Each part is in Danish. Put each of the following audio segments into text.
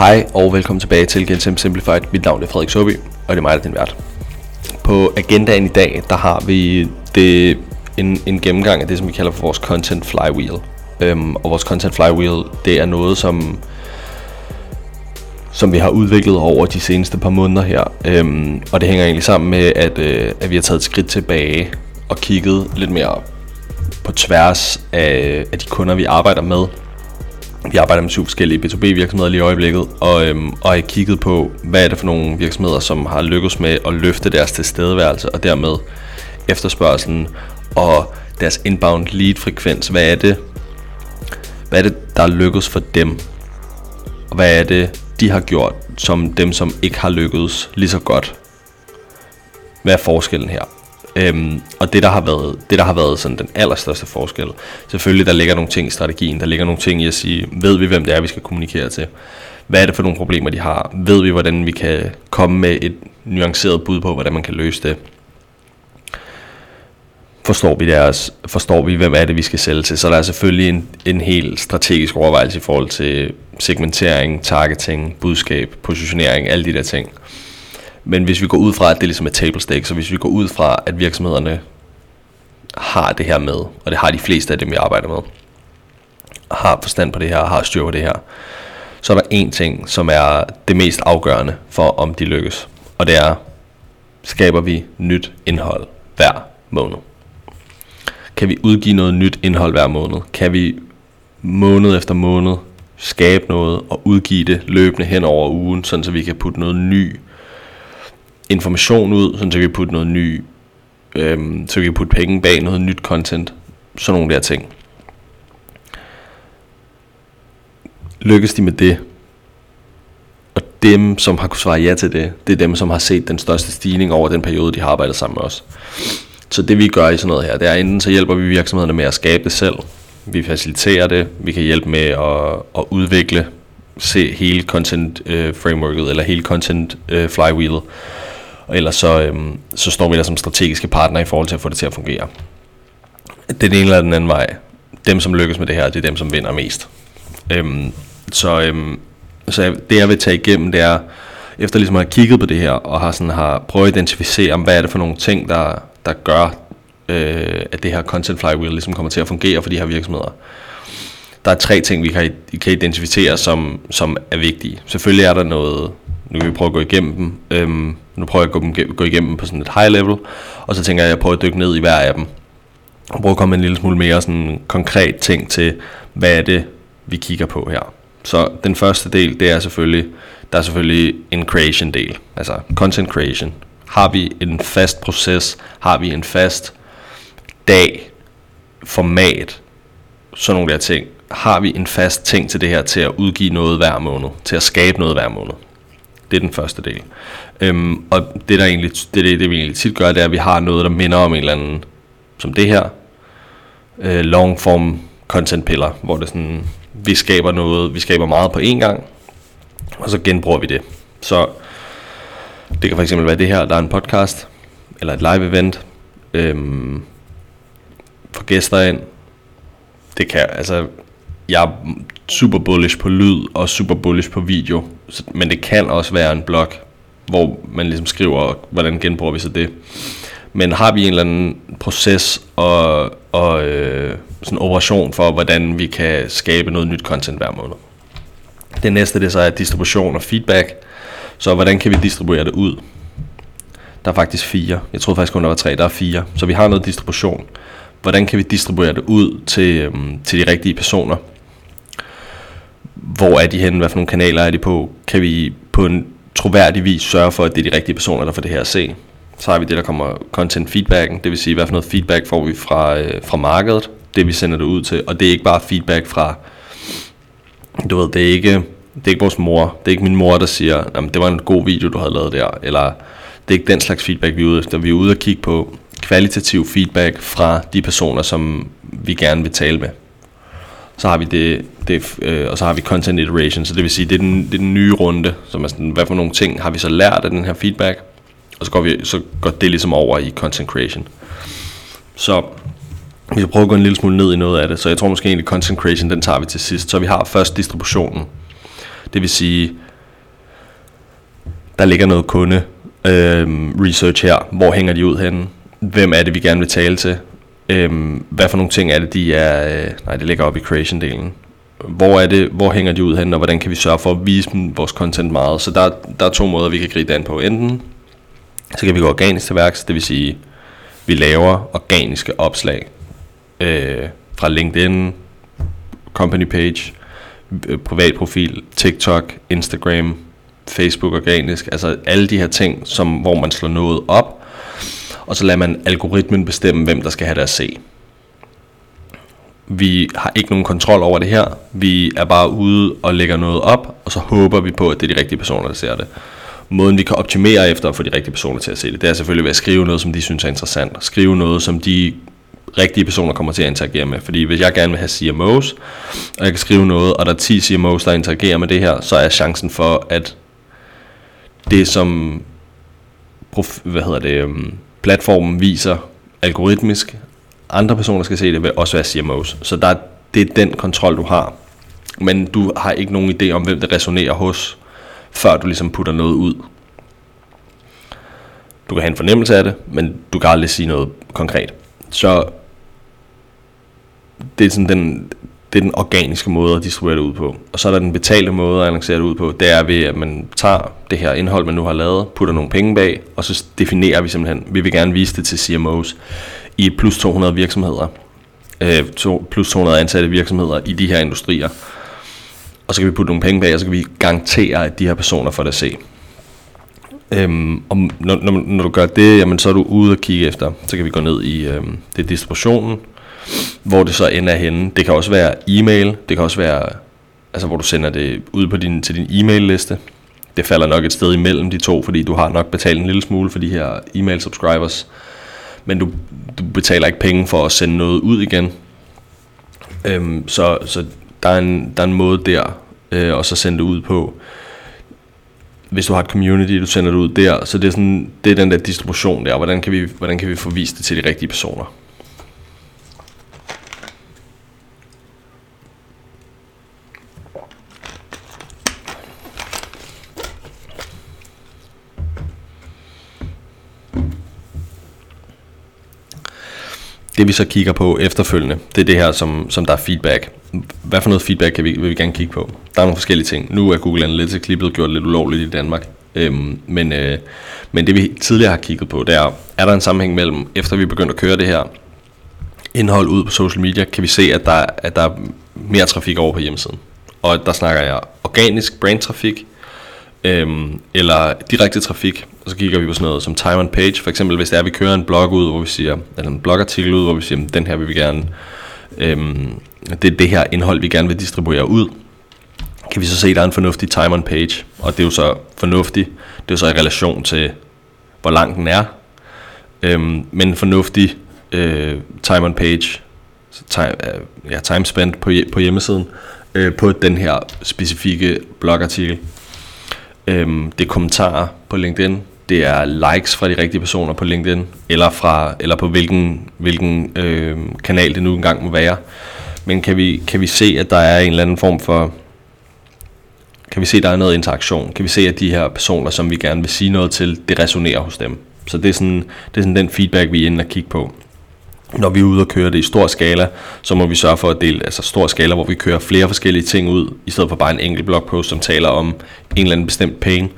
Hej og velkommen tilbage til Gensim Simplified. Mit navn er Frederik Søby, og det er mig, der er din vært. På agendaen i dag, der har vi det, en, en gennemgang af det, som vi kalder for vores Content Flywheel. Øhm, og vores Content Flywheel, det er noget, som, som vi har udviklet over de seneste par måneder her. Øhm, og det hænger egentlig sammen med, at, øh, at vi har taget et skridt tilbage og kigget lidt mere på tværs af, af de kunder, vi arbejder med vi arbejder med syv forskellige B2B virksomheder lige i øjeblikket, og, øhm, og jeg kigget på, hvad er det for nogle virksomheder, som har lykkes med at løfte deres tilstedeværelse, og dermed efterspørgselen og deres inbound lead frekvens. Hvad er det, hvad er det der er lykkes for dem? Og hvad er det, de har gjort, som dem, som ikke har lykkedes lige så godt? Hvad er forskellen her? Øhm, og det der har været, det der har været sådan den allerstørste forskel, selvfølgelig der ligger nogle ting i strategien, der ligger nogle ting i at sige, ved vi hvem det er vi skal kommunikere til? Hvad er det for nogle problemer de har? Ved vi hvordan vi kan komme med et nuanceret bud på, hvordan man kan løse det? Forstår vi deres, forstår vi hvem er det vi skal sælge til? Så der er selvfølgelig en, en helt strategisk overvejelse i forhold til segmentering, targeting, budskab, positionering, alle de der ting. Men hvis vi går ud fra, at det ligesom er table stakes, så hvis vi går ud fra, at virksomhederne har det her med, og det har de fleste af dem, vi arbejder med, har forstand på det her, har styr på det her, så er der en ting, som er det mest afgørende for, om de lykkes. Og det er, skaber vi nyt indhold hver måned? Kan vi udgive noget nyt indhold hver måned? Kan vi måned efter måned skabe noget og udgive det løbende hen over ugen, sådan så vi kan putte noget ny information ud, så vi kan putte noget ny, øhm, så vi kan putte penge bag noget nyt content, sådan nogle der ting. Lykkes de med det, og dem, som har kunnet svare ja til det, det er dem, som har set den største stigning over den periode, de har arbejdet sammen med os. Så det vi gør i sådan noget her, det er enten så hjælper vi virksomhederne med at skabe det selv, vi faciliterer det, vi kan hjælpe med at, at udvikle se hele content øh, frameworket, eller hele content øh, flywheelet, og ellers så, øhm, så står vi der som strategiske partner i forhold til at få det til at fungere. Det er den ene eller den anden vej. Dem, som lykkes med det her, det er dem, som vinder mest. Øhm, så, øhm, så det, jeg vil tage igennem, det er, efter ligesom at have kigget på det her, og har, sådan, har prøvet at identificere, hvad er det for nogle ting, der, der gør, øh, at det her content flywheel ligesom kommer til at fungere for de her virksomheder. Der er tre ting, vi kan, kan identificere, som, som er vigtige. Selvfølgelig er der noget, nu kan vi prøve at gå igennem dem, øhm, nu prøver jeg at gå, gå igennem dem på sådan et high level, og så tænker jeg, at jeg prøver at dykke ned i hver af dem. Og prøve at komme en lille smule mere sådan konkret ting til, hvad er det, vi kigger på her. Så den første del, det er selvfølgelig, der er selvfølgelig en creation del, altså content creation. Har vi en fast proces, har vi en fast dag, format, sådan nogle der ting. Har vi en fast ting til det her, til at udgive noget hver måned, til at skabe noget hver måned. Det er den første del. Øhm, og det, der egentlig, det, det, det vi egentlig tit gør, det er, at vi har noget, der minder om en eller anden, som det her, øh, long form content piller, hvor det sådan, vi skaber noget, vi skaber meget på én gang, og så genbruger vi det. Så det kan for eksempel være det her, der er en podcast, eller et live event, øhm, få gæster ind. Det kan, altså, jeg er super bullish på lyd og super bullish på video, men det kan også være en blog, hvor man ligesom skriver, hvordan genbruger vi så det. Men har vi en eller anden proces og, og øh, sådan operation for, hvordan vi kan skabe noget nyt content hver måned. Det næste det så er distribution og feedback. Så hvordan kan vi distribuere det ud? Der er faktisk fire. Jeg troede faktisk kun, der var tre. Der er fire. Så vi har noget distribution. Hvordan kan vi distribuere det ud til, øhm, til de rigtige personer? Hvor er de henne? Hvad for nogle kanaler er de på? Kan vi på en troværdig vis sørge for, at det er de rigtige personer, der får det her at se. Så har vi det, der kommer content feedbacken, det vil sige, hvad for noget feedback får vi fra, øh, fra markedet, det vi sender det ud til, og det er ikke bare feedback fra, du ved, det er ikke, det er ikke vores mor, det er ikke min mor, der siger, jamen det var en god video, du havde lavet der, eller det er ikke den slags feedback, vi er ude efter. Vi er ude og kigge på kvalitativ feedback fra de personer, som vi gerne vil tale med så har vi det, det øh, og så har vi content iteration, så det vil sige, det er den, det er den nye runde, som er sådan, hvad for nogle ting har vi så lært af den her feedback, og så går, vi, så går det ligesom over i content creation. Så vi skal prøve at gå en lille smule ned i noget af det, så jeg tror måske egentlig content creation, den tager vi til sidst. Så vi har først distributionen, det vil sige, der ligger noget kunde øh, research her. Hvor hænger de ud henne? Hvem er det, vi gerne vil tale til? Øh, hvad for nogle ting er det, de er... Øh, nej, det ligger op i creation-delen. Hvor er det, hvor hænger de ud henne, og hvordan kan vi sørge for at vise dem vores content meget? Så der, der er to måder, vi kan gribe an på. Enten så kan vi gå organisk til værks, det vil sige, vi laver organiske opslag øh, fra LinkedIn, company page, øh, privat profil, TikTok, Instagram, Facebook organisk, altså alle de her ting, som, hvor man slår noget op, og så lader man algoritmen bestemme, hvem der skal have det at se. Vi har ikke nogen kontrol over det her. Vi er bare ude og lægger noget op, og så håber vi på, at det er de rigtige personer, der ser det. Måden vi kan optimere efter at få de rigtige personer til at se det, det er selvfølgelig ved at skrive noget, som de synes er interessant. Skrive noget, som de rigtige personer kommer til at interagere med. Fordi hvis jeg gerne vil have CMOs, og jeg kan skrive noget, og der er 10 CMOs, der interagerer med det her, så er chancen for, at det som prof, hvad hedder det, um, platformen viser algoritmisk, andre personer skal se det, vil også være CMOs. Så der, det er den kontrol, du har. Men du har ikke nogen idé om, hvem det resonerer hos, før du ligesom putter noget ud. Du kan have en fornemmelse af det, men du kan aldrig sige noget konkret. Så det er sådan den, det er den organiske måde at distribuere det ud på. Og så er der den betalte måde at annoncere det ud på. Det er ved, at man tager det her indhold, man nu har lavet, putter nogle penge bag, og så definerer vi simpelthen, vi vil gerne vise det til CMOs i plus 200 virksomheder, øh, to, plus 200 ansatte virksomheder i de her industrier. Og så kan vi putte nogle penge bag, og så kan vi garantere, at de her personer får det at se. Øhm, og når, når, når du gør det, jamen, så er du ude og kigge efter. Så kan vi gå ned i øhm, det distributionen, hvor det så ender henne. Det kan også være e-mail, det kan også være, altså hvor du sender det ud på din, til din e-mail liste. Det falder nok et sted imellem de to, fordi du har nok betalt en lille smule for de her e-mail subscribers. Men du, du betaler ikke penge for at sende noget ud igen. Øhm, så så der, er en, der er en måde der, øh, og så sende det ud på. Hvis du har et community, du sender det ud der, så det er, sådan, det er den der distribution der. Hvordan kan, vi, hvordan kan vi få vist det til de rigtige personer? Det vi så kigger på efterfølgende, det er det her, som, som der er feedback. Hvad for noget feedback kan vi, vil vi gerne kigge på? Der er nogle forskellige ting. Nu er Google Analytics lige blevet gjort lidt ulovligt i Danmark. Øhm, men, øh, men det vi tidligere har kigget på, det er, er der en sammenhæng mellem, efter vi begyndte at køre det her indhold ud på social media, kan vi se, at der, at der er mere trafik over på hjemmesiden. Og der snakker jeg organisk brandtrafik, øhm, eller direkte trafik, og så kigger vi på sådan noget som time on page, for eksempel hvis det er, at vi kører en blog ud, hvor vi siger, eller en blogartikel ud, hvor vi siger, den her vil vi gerne, øhm, det er det her indhold, vi gerne vil distribuere ud, kan vi så se, at der er en fornuftig time on page, og det er jo så fornuftigt, det er jo så i relation til, hvor lang den er, øhm, men en fornuftig øh, time on page, så time, ja, time spent på, på hjemmesiden, øh, på den her specifikke blogartikel, Øhm, det er kommentarer på LinkedIn, det er likes fra de rigtige personer på LinkedIn, eller, fra, eller på hvilken, hvilken øh, kanal det nu engang må være. Men kan vi, kan vi se, at der er en eller anden form for... Kan vi se, at der er noget interaktion? Kan vi se, at de her personer, som vi gerne vil sige noget til, det resonerer hos dem? Så det er sådan, det er sådan den feedback, vi er inde og kigge på når vi er ude og køre det i stor skala, så må vi sørge for at dele, altså stor skala, hvor vi kører flere forskellige ting ud, i stedet for bare en enkelt blogpost, som taler om en eller anden bestemt page.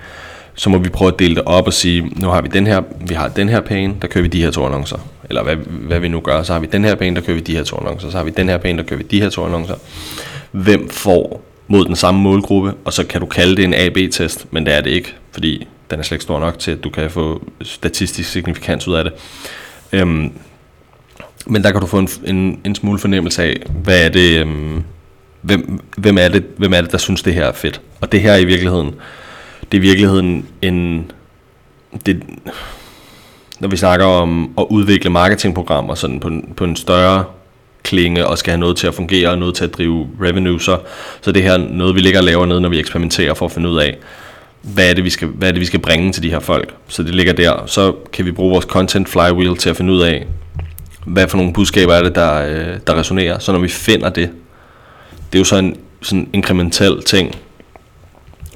Så må vi prøve at dele det op og sige, nu har vi den her, vi har den her page, der kører vi de her to annoncer. Eller hvad, hvad vi nu gør, så har vi den her page, der kører vi de her to annoncer. Så har vi den her page, der kører vi de her to annoncer. Hvem får mod den samme målgruppe, og så kan du kalde det en AB-test, men det er det ikke, fordi den er slet ikke stor nok til, at du kan få statistisk signifikans ud af det. Øhm, men der kan du få en, en, en smule fornemmelse af, hvad er det, øhm, hvem, hvem, er det, hvem er det, der synes, det her er fedt. Og det her er i virkeligheden, det er i virkeligheden en, det, når vi snakker om at udvikle marketingprogrammer sådan på, en, på en større klinge og skal have noget til at fungere og noget til at drive revenue, så, så det her noget, vi ligger og laver ned, når vi eksperimenterer for at finde ud af, hvad er, det, vi skal, hvad er det, vi skal bringe til de her folk. Så det ligger der. Så kan vi bruge vores content flywheel til at finde ud af, hvad for nogle budskaber er det, der, øh, der resonerer. Så når vi finder det, det er jo så en sådan inkrementel ting.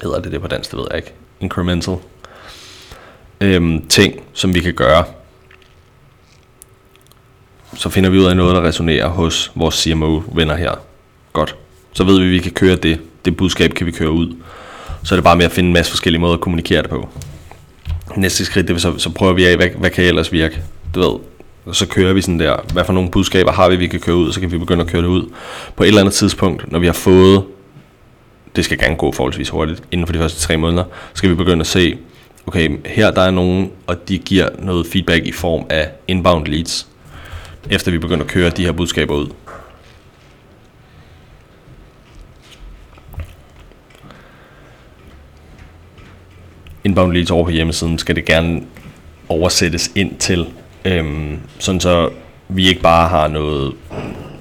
Hedder det det på dansk, det ved jeg ikke. Incremental. øhm, ting, som vi kan gøre. Så finder vi ud af noget, der resonerer hos vores CMO-venner her. Godt. Så ved vi, at vi kan køre det. Det budskab kan vi køre ud. Så er det bare med at finde en masse forskellige måder at kommunikere det på. Næste skridt, det vil så, så prøver vi af, hvad, hvad kan ellers virke? Du ved, så kører vi sådan der, hvad for nogle budskaber har vi, vi kan køre ud, så kan vi begynde at køre det ud. På et eller andet tidspunkt, når vi har fået, det skal gerne gå forholdsvis hurtigt, inden for de første tre måneder, så skal vi begynde at se, okay, her der er nogen, og de giver noget feedback i form af inbound leads, efter vi begynder at køre de her budskaber ud. Inbound leads over på hjemmesiden skal det gerne oversættes ind til, øhm, sådan så vi ikke bare har noget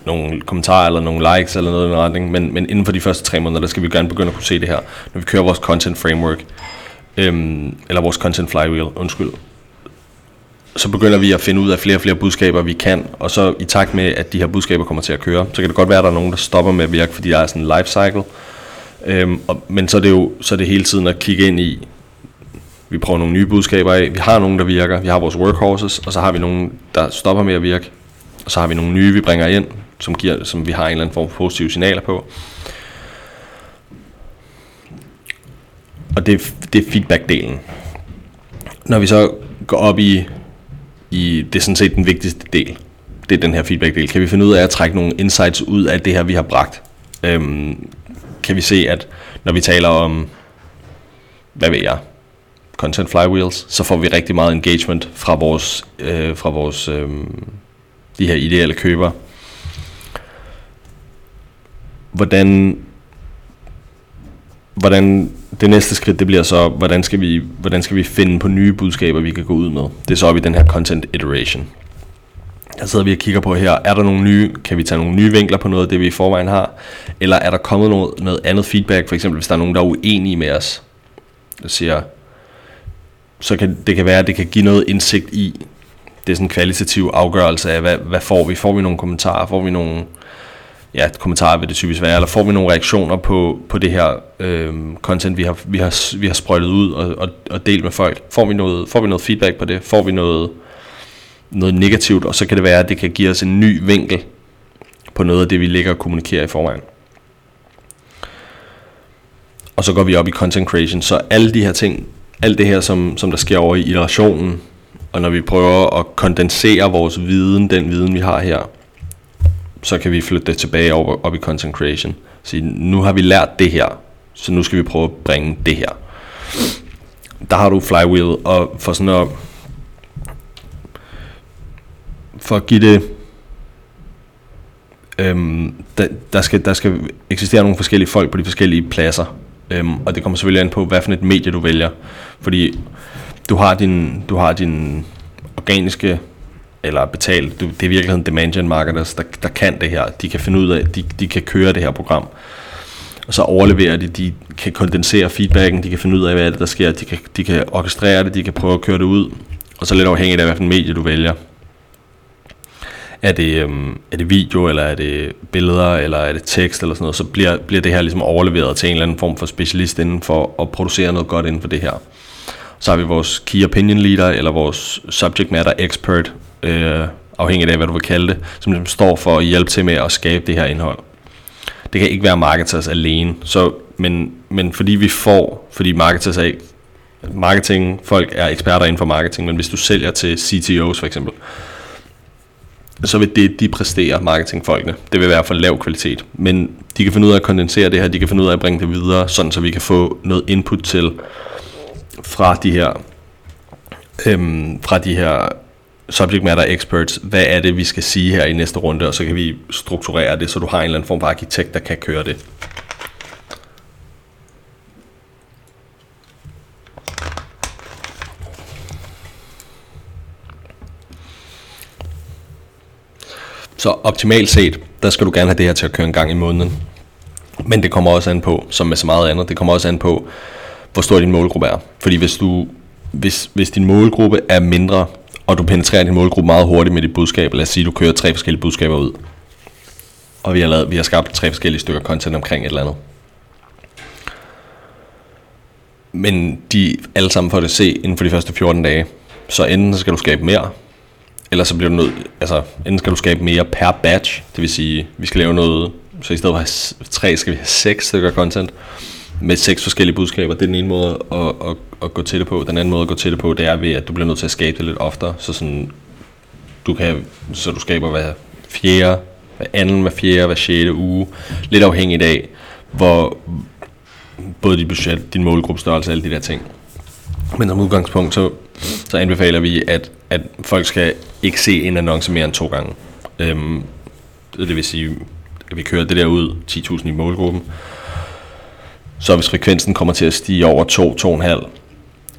nogle kommentarer eller nogle likes eller noget i den retning, men, men inden for de første tre måneder, der skal vi gerne begynde at kunne se det her, når vi kører vores content framework, øhm, eller vores content flywheel, undskyld, så begynder vi at finde ud af flere og flere budskaber, vi kan, og så i takt med, at de her budskaber kommer til at køre, så kan det godt være, at der er nogen, der stopper med at virke, fordi der er sådan en life cycle, øhm, og, men så er det jo så er det hele tiden at kigge ind i, vi prøver nogle nye budskaber af, vi har nogen, der virker, vi har vores workhorses, og så har vi nogen, der stopper med at virke, og så har vi nogle nye, vi bringer ind, som, giver, som vi har en eller anden form for positive signaler på. Og det, det er feedback-delen. Når vi så går op i, i, det er sådan set den vigtigste del, det er den her feedback-del. Kan vi finde ud af at trække nogle insights ud af det her, vi har bragt? Øhm, kan vi se, at når vi taler om, hvad ved jeg, content flywheels, så får vi rigtig meget engagement fra vores, øh, fra vores øh, de her ideelle købere, hvordan, hvordan det næste skridt, det bliver så, hvordan skal, vi, hvordan skal vi finde på nye budskaber, vi kan gå ud med. Det er så op i den her content iteration. Der sidder vi og kigger på her, er der nogle nye, kan vi tage nogle nye vinkler på noget af det, vi i forvejen har? Eller er der kommet noget, noget andet feedback, for eksempel hvis der er nogen, der er uenige med os, der siger, så kan det kan være, at det kan give noget indsigt i, det er sådan en kvalitativ afgørelse af, hvad, hvad får vi? Får vi nogle kommentarer? Får vi nogle, ja, kommentarer vil det typisk være, eller får vi nogle reaktioner på, på det her øh, content, vi har, vi har, vi har sprøjtet ud og, og, og delt med folk? Får vi, noget, får vi noget feedback på det? Får vi noget, noget negativt? Og så kan det være, at det kan give os en ny vinkel på noget af det, vi ligger og kommunikerer i forvejen. Og så går vi op i content creation, så alle de her ting, alt det her, som, som der sker over i iterationen, og når vi prøver at kondensere vores viden, den viden vi har her, så kan vi flytte det tilbage over, op i content creation. Så nu har vi lært det her, så nu skal vi prøve at bringe det her. Der har du flywheel, og for sådan at, for at give det, øhm, der, der, skal, der skal eksistere nogle forskellige folk på de forskellige pladser, øhm, og det kommer selvfølgelig an på, hvad for et medie du vælger, fordi du har din, du har din organiske eller betalt, det er i virkeligheden demand gen marketers, der, der kan det her. De kan finde ud af, de, de kan køre det her program. Og så overleverer de, de kan kondensere feedbacken, de kan finde ud af, hvad det der sker, de kan, de kan orkestrere det, de kan prøve at køre det ud, og så lidt afhængigt af, hvilken medie du vælger. Er det, øhm, er det video, eller er det billeder, eller er det tekst, eller sådan noget, så bliver, bliver det her ligesom overleveret til en eller anden form for specialist inden for at producere noget godt inden for det her. Så har vi vores Key Opinion Leader, eller vores Subject Matter Expert, øh, afhængigt af hvad du vil kalde det, som ligesom står for at hjælpe til med at skabe det her indhold. Det kan ikke være marketers alene, så, men, men fordi vi får, fordi marketers er marketing, folk er eksperter inden for marketing, men hvis du sælger til CTOs for eksempel, så vil det, de præsterer, marketingfolkene, det vil være for lav kvalitet. Men de kan finde ud af at kondensere det her, de kan finde ud af at bringe det videre, sådan så vi kan få noget input til fra de her øhm, fra de her subject matter experts, hvad er det, vi skal sige her i næste runde, og så kan vi strukturere det, så du har en eller anden form for arkitekt, der kan køre det. Så optimalt set, der skal du gerne have det her til at køre en gang i måneden. Men det kommer også an på, som med så meget andet, det kommer også an på, hvor stor din målgruppe er. Fordi hvis, du, hvis, hvis din målgruppe er mindre, og du penetrerer din målgruppe meget hurtigt med dit budskab, lad os sige, du kører tre forskellige budskaber ud, og vi har, lavet, vi har skabt tre forskellige stykker content omkring et eller andet. men de alle sammen får det se inden for de første 14 dage. Så enten så skal du skabe mere, eller så bliver du nødt, altså enten skal du skabe mere per batch, det vil sige, vi skal lave noget, så i stedet for tre, skal vi have seks stykker content, med seks forskellige budskaber. Det er den ene måde at, at, at gå til det på. Den anden måde at gå til det på, det er ved, at du bliver nødt til at skabe det lidt oftere, så sådan, du kan, så du skaber hver fjerde, hver anden, hver fjerde, hver sjette uge, lidt afhængigt af, hvor både dit budget, din målgruppestørrelse, alle de der ting. Men som udgangspunkt, så, så anbefaler vi, at, at folk skal ikke se en annonce mere end to gange. Øhm, det vil sige, at vi kører det der ud, 10.000 i målgruppen. Så hvis frekvensen kommer til at stige over 2-2,5,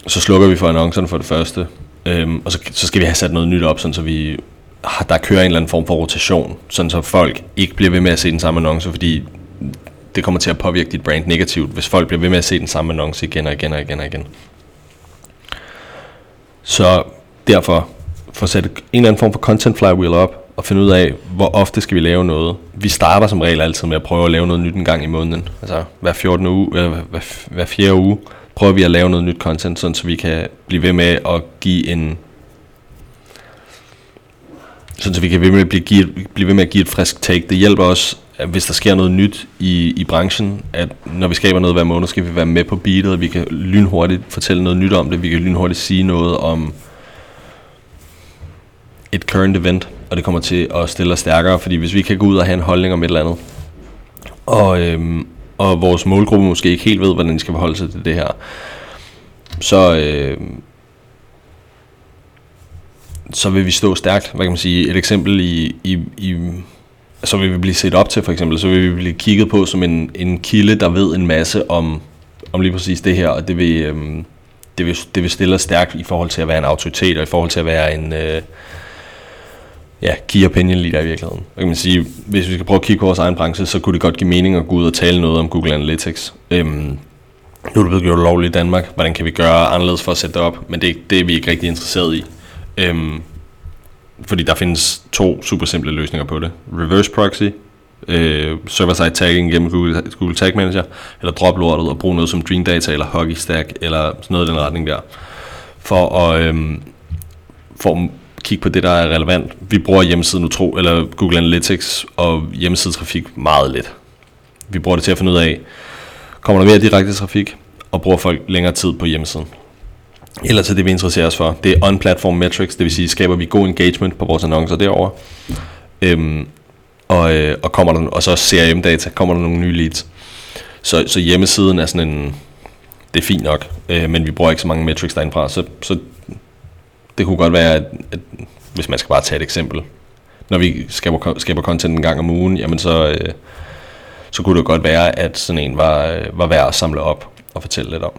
så slukker vi for annoncerne for det første. Øhm, og så, så skal vi have sat noget nyt op, sådan så vi der kører en eller anden form for rotation, sådan så folk ikke bliver ved med at se den samme annonce, fordi det kommer til at påvirke dit brand negativt, hvis folk bliver ved med at se den samme annonce igen og igen og igen og igen. Så derfor, for at sætte en eller anden form for content flywheel op, og finde ud af, hvor ofte skal vi lave noget. Vi starter som regel altid med at prøve at lave noget nyt en gang i måneden. Altså hver 14 uge, eller hver, hver fjerde uge, prøver vi at lave noget nyt content, sådan så vi kan blive ved med at give en sådan så vi kan blive ved med at blive, blive ved med at give et frisk take. Det hjælper os, at hvis der sker noget nyt i, i branchen, at når vi skaber noget hver måned, skal vi være med på beatet, og vi kan lynhurtigt fortælle noget nyt om det, vi kan lynhurtigt sige noget om current event, og det kommer til at stille os stærkere, fordi hvis vi kan gå ud og have en holdning om et eller andet, og, øhm, og vores målgruppe måske ikke helt ved, hvordan de skal forholde sig til det her, så, øhm, så vil vi stå stærkt. Hvad kan man sige? Et eksempel i, i, i så vil vi blive set op til for eksempel, så vil vi blive kigget på som en, en kilde, der ved en masse om, om lige præcis det her, og det vil, øhm, det, vil, det vil stille os stærkt i forhold til at være en autoritet, og i forhold til at være en øh, ja, key opinion leader i virkeligheden. Hvad kan man sige, hvis vi skal prøve at kigge på vores egen branche, så kunne det godt give mening at gå ud og tale noget om Google Analytics. Øhm, nu er det blevet gjort lovligt i Danmark. Hvordan kan vi gøre anderledes for at sætte det op? Men det, det er vi ikke rigtig interesseret i. Øhm, fordi der findes to super simple løsninger på det. Reverse proxy, øh, server-side tagging gennem Google, Google Tag Manager, eller drop lortet og bruge noget som Dream Data eller Hockey Stack, eller sådan noget i den retning der. For at, øhm, for at kigge på det, der er relevant. Vi bruger hjemmesiden utro, eller Google Analytics og hjemmesidetrafik meget lidt. Vi bruger det til at finde ud af, kommer der mere direkte trafik, og bruger folk længere tid på hjemmesiden. Ellers er det, vi interesserer os for, det er on-platform metrics, det vil sige, skaber vi god engagement på vores annoncer derover. øhm, og, øh, og, kommer der, og så CRM-data, kommer der nogle nye leads. Så, så hjemmesiden er sådan en, det er fint nok, øh, men vi bruger ikke så mange metrics derindfra, så, så det kunne godt være, at, at hvis man skal bare tage et eksempel, når vi skaber, skaber content en gang om ugen, jamen så, øh, så kunne det godt være, at sådan en var, øh, var værd at samle op og fortælle lidt om.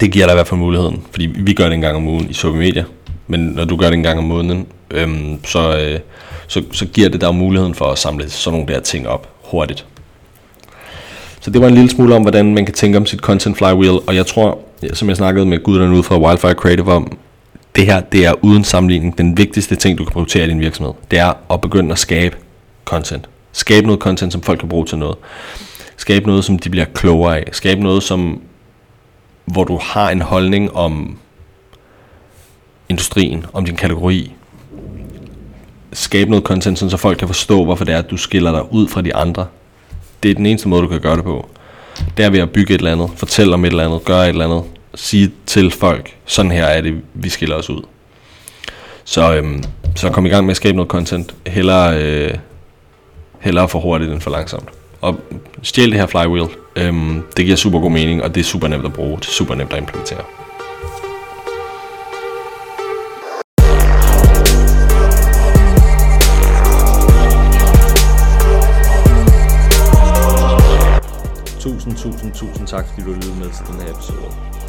Det giver dig i hvert fald muligheden, fordi vi gør det en gang om ugen i social media, men når du gør det en gang om måneden, øhm, så, øh, så, så giver det dig muligheden for at samle sådan nogle der ting op hurtigt. Så det var en lille smule om, hvordan man kan tænke om sit content flywheel, og jeg tror, som jeg snakkede med guderne ud fra Wildfire Creative om, det her, det er uden sammenligning den vigtigste ting, du kan prioritere i din virksomhed. Det er at begynde at skabe content. Skabe noget content, som folk kan bruge til noget. Skabe noget, som de bliver klogere af. Skabe noget, som hvor du har en holdning om industrien, om din kategori. Skabe noget content, så folk kan forstå, hvorfor det er, at du skiller dig ud fra de andre. Det er den eneste måde, du kan gøre det på. Det er ved at bygge et eller andet, fortælle om et eller andet, gøre et eller andet, sige til folk, sådan her er det, vi skiller os ud. Så, øhm, så kom i gang med at skabe noget content. Hellere, øh, hellere for hurtigt end for langsomt. Og stjæl det her flywheel. Øhm, det giver super god mening, og det er super nemt at bruge. Det er super nemt at implementere. Tusind, tusind, tusind tak, fordi du lyttede med til den her episode.